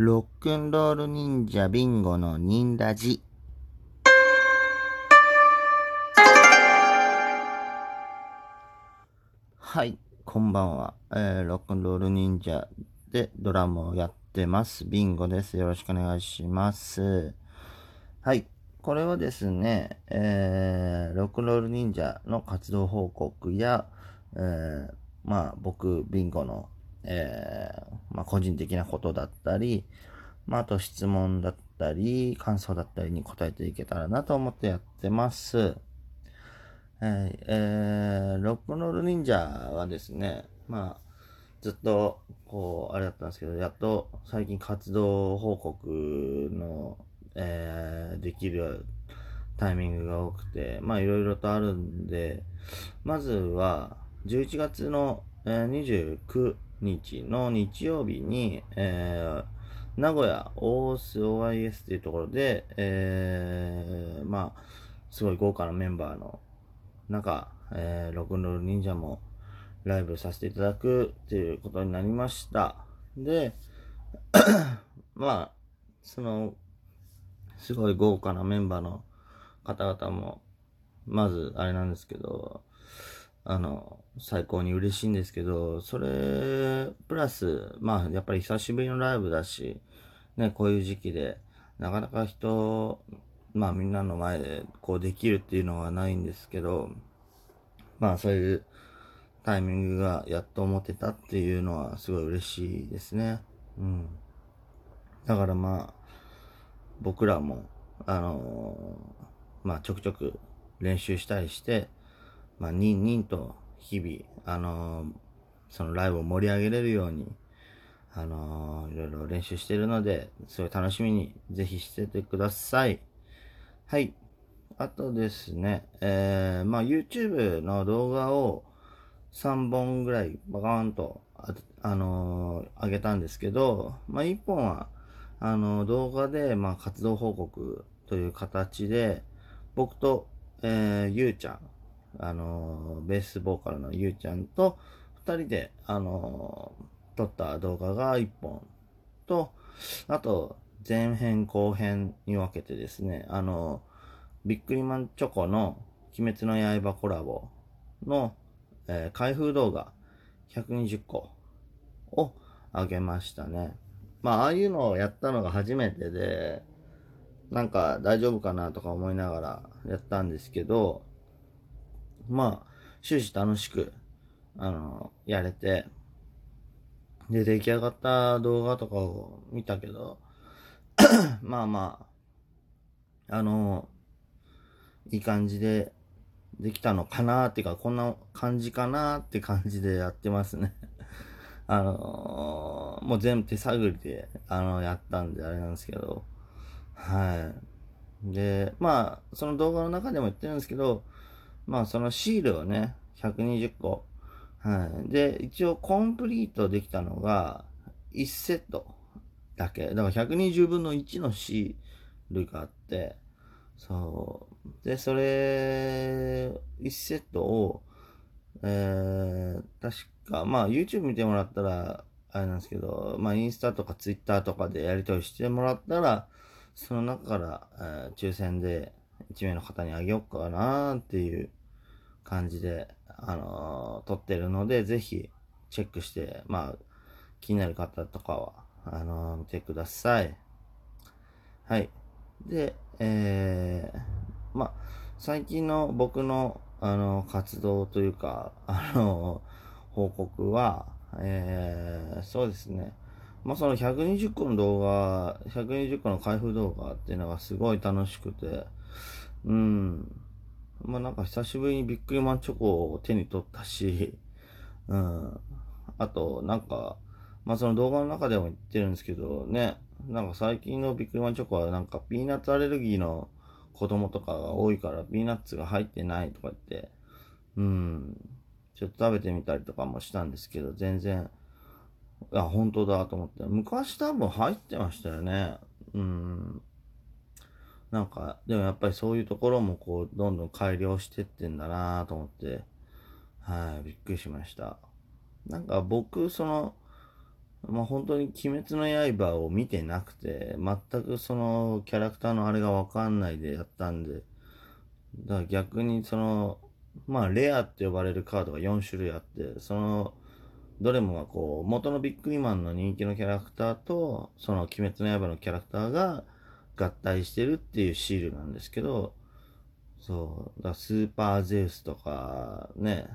ロックンロール忍者ビンゴの忍ラジ。はい、こんばんは。えー、ロックンロール忍者でドラムをやってます。ビンゴです。よろしくお願いします。はい。これはですね、えー、ロックンロール忍者の活動報告や、えー、まあ僕、ビンゴの、えー、まあ個人的なことだったり、まああと質問だったり、感想だったりに答えていけたらなと思ってやってます。はい、えー、ロックンロール忍者はですね、まあ、ずっと、こう、あれだったんですけど、やっと最近活動報告の、えー、できるタイミングが多くて、まあ、いろいろとあるんで、まずは、11月の、えー29日の日曜日に、えー、名古屋 OSOIS っていうところで、えー、まあ、すごい豪華なメンバーの中、えー、ロックンロール忍者もライブさせていただくっていうことになりました。で、まあ、その、すごい豪華なメンバーの方々も、まず、あれなんですけど、あの、最高に嬉しいんですけど、それ、プラス、まあ、やっぱり久しぶりのライブだし、ね、こういう時期で、なかなか人、まあみんなの前でこうできるっていうのはないんですけど、まあそういうタイミングがやっと持てたっていうのはすごい嬉しいですね。うん。だからまあ、僕らも、あのーまあちょくちょく練習したりして、まあニンニンと日々、あのーそのライブを盛り上げれるように、あのーいろいろ練習してるので、すごい楽しみにぜひしててください。はい。あとですね、えー、まあ YouTube の動画を3本ぐらいバカーンと、あ、あのー上げたんですけど、まあ1本は、あのー動画で、まあ活動報告という形で、僕と、えー、ゆうちゃん、あのベースボーカルのゆうちゃんと、二人で、あの撮った動画が1本と、あと、前編後編に分けてですね、あの、ビックリマンチョコの鬼滅の刃コラボの、えー開封動画120個をあげましたね。まあ、ああいうのをやったのが初めてで、なんか大丈夫かなとか思いながらやったんですけど、まあ、終始楽しく、あの、やれて、で、出来上がった動画とかを見たけど、まあまあ、あの、いい感じでできたのかなっていうか、こんな感じかなって感じでやってますね。あのもう全部手探りで、あの、やったんであれなんですけど、はい。で、まあ、その動画の中でも言ってるんですけど、まあ、そのシールをね、120個、はい。で、一応コンプリートできたのが、1セットだけ。だから120分の1のシールがあって、そう。で、それ、1セットを、えー、確か、まあ YouTube 見てもらったら、あれなんですけど、まあインスタとか Twitter とかでやり取りしてもらったら、その中から、えー抽選で1名の方にあげようかなっていう感じで、あのー撮ってるので、ぜひチェックして、まあ、気になる方とかは、あのー見てください。はい。で、えー、まあ、最近の僕の、あの、活動というか、あの、報告は、えー、そうですね。まあ、その120個の動画、120個の開封動画っていうのがすごい楽しくて、うん。まあ、なんか久しぶりにビックリマンチョコを手に取ったし、うん。あと、なんか、まあ、その動画の中でも言ってるんですけど、ね、なんか最近のビックリマンチョコはなんかピーナッツアレルギーの子供とかが多いからピーナッツが入ってないとか言って、うん、ちょっと食べてみたりとかもしたんですけど、全然、あ、本当だと思って。昔多分入ってましたよね。うん。なんか、でもやっぱりそういうところもこう、どんどん改良してってんだなと思って、はい、びっくりしました。なんか僕、その、まあ本当に鬼滅の刃を見てなくて、全くそのキャラクターのあれがわかんないでやったんで、だから逆にその、まあレアって呼ばれるカードが4種類あって、その、どれもがこう、元のビックリマンの人気のキャラクターと、その鬼滅の刃のキャラクターが合体してるっていうシールなんですけど、そう、だスーパーゼウスとか、ね、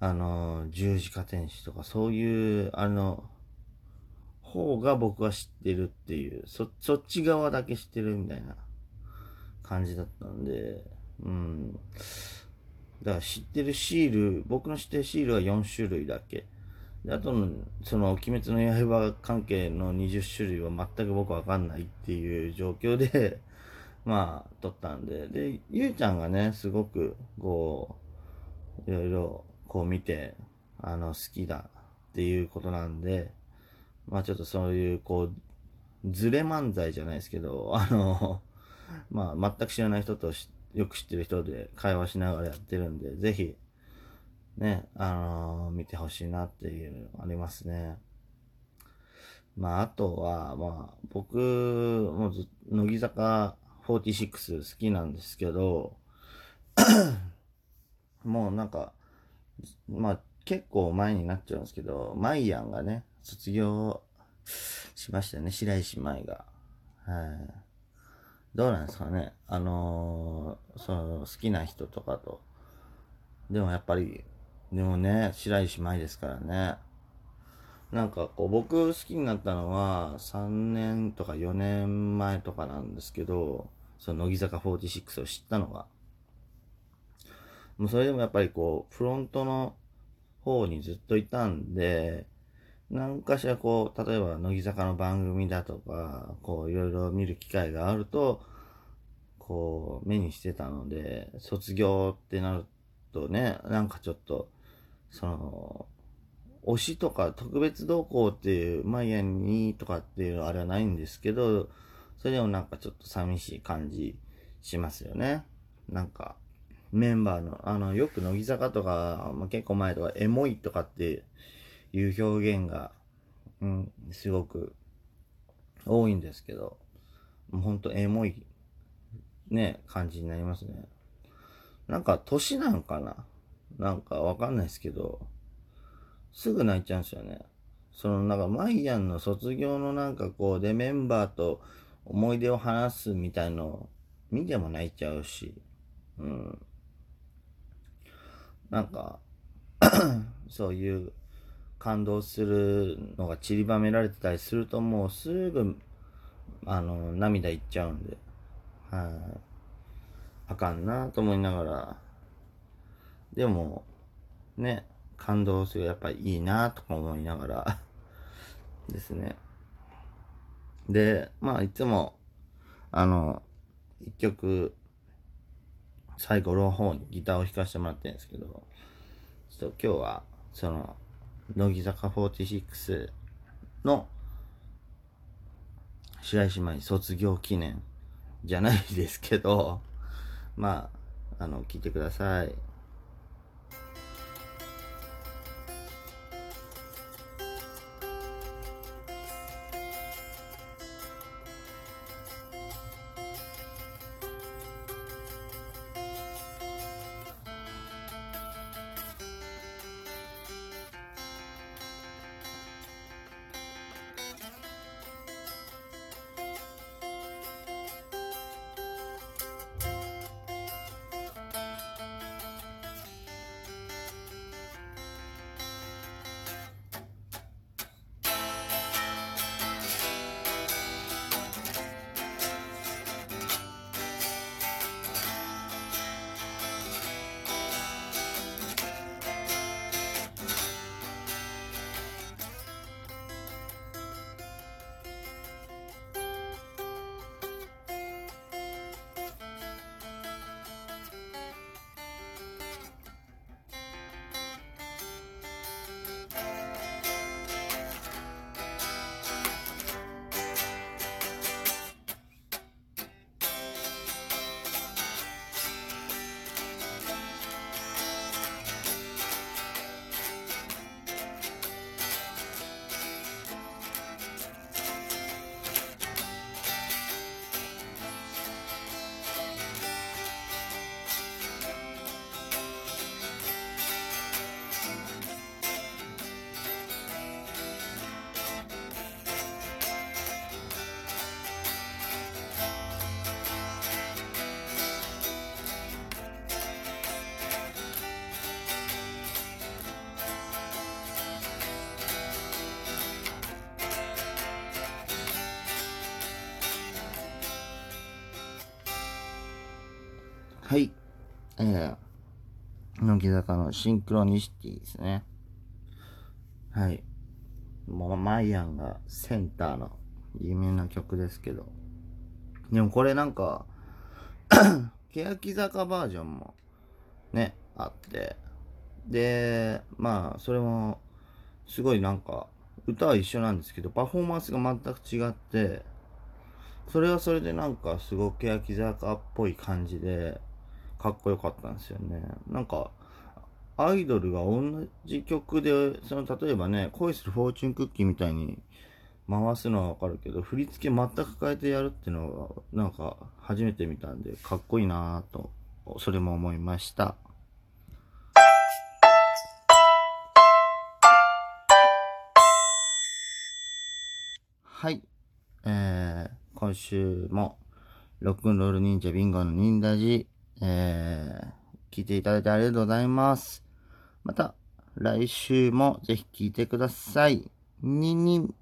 あの、十字架天使とか、そういう、あの、方が僕は知ってるっていう、そ、そっち側だけ知ってるみたいな感じだったんで、うん。だから知ってるシール、僕の知ってるシールは4種類だけ。であとの、その、鬼滅の刃関係の20種類は全く僕わかんないっていう状況で まあ、撮ったんで。で、ゆうちゃんがね、すごく、こう、いろいろ、こう見て、あの、好きだっていうことなんで、まあちょっとそういう、こう、ズレ漫才じゃないですけど、あの、まあ全く知らない人とよく知ってる人で会話しながらやってるんで、ぜひ、ね、あのー、見てほしいなっていうのありますね。まあ、あとは、まあ、僕、もず、乃木坂46好きなんですけど、もうなんか、まあ、結構前になっちゃうんですけど、マイアンがね、卒業しましたね、白石舞が。はい。どうなんですかね。あのー、その、好きな人とかと。でもやっぱり、でもね、白石舞ですからね。なんかこう、僕好きになったのは、3年とか4年前とかなんですけど、その乃木坂46を知ったのが。もうそれでもやっぱりこう、フロントの方にずっといたんで、何かしらこう、例えば乃木坂の番組だとか、こういろいろ見る機会があると、こう目にしてたので、卒業ってなるとね、なんかちょっと、その、推しとか特別動向っていう、マイアにとかっていうあれはないんですけど、それでもなんかちょっと寂しい感じしますよね。なんか、メンバーの、あの、よく乃木坂とか、まあ、結構前とか、エモいとかっていう表現が、うん、すごく多いんですけど、もうほんとエモい、ね、感じになりますね。なんか、年なんかな？なんかわかんないですけど、すぐ泣いちゃうんですよね。その、なんか、マイアンの卒業のなんかこう、で、メンバーと思い出を話すみたいの見ても泣いちゃうし、うん。なんか そういう感動するのが散りばめられてたりするともうすぐ、あの、涙いっちゃうんで、はい、あかんなと思いながら、でも、ね、感動するやっぱいいなとか思いながら ですね。で、まあいつも、あの、一曲、最後の方にギターを弾かせてもらってるんですけど、ちょっと今日は、その、乃木坂46の白石麻衣卒業記念じゃないですけど、まあ、あの、聞いてください。はい。えー、乃木坂のシンクロニシティですね。はい。もう、マイアンがセンターの有名な曲ですけど。でもこれなんか、欅坂バージョンもね、あって。で、まあ、それも、すごいなんか、歌は一緒なんですけど、パフォーマンスが全く違って、それはそれでなんかすごく欅坂っぽい感じで、かっこよかったんですよね。なんか、アイドルが同じ曲で、その例えばね、恋するフォーチュンクッキーみたいに回すのはわかるけど、振り付け全く変えてやるっていうのは、なんか初めて見たんで、かっこいいなぁと、それも思いました。はい。えー、今週も、ロックンロール忍者ビンゴのニンダジ、えー、聞いていただいてありがとうございます。また、来週もぜひ聞いてください。ニンニン。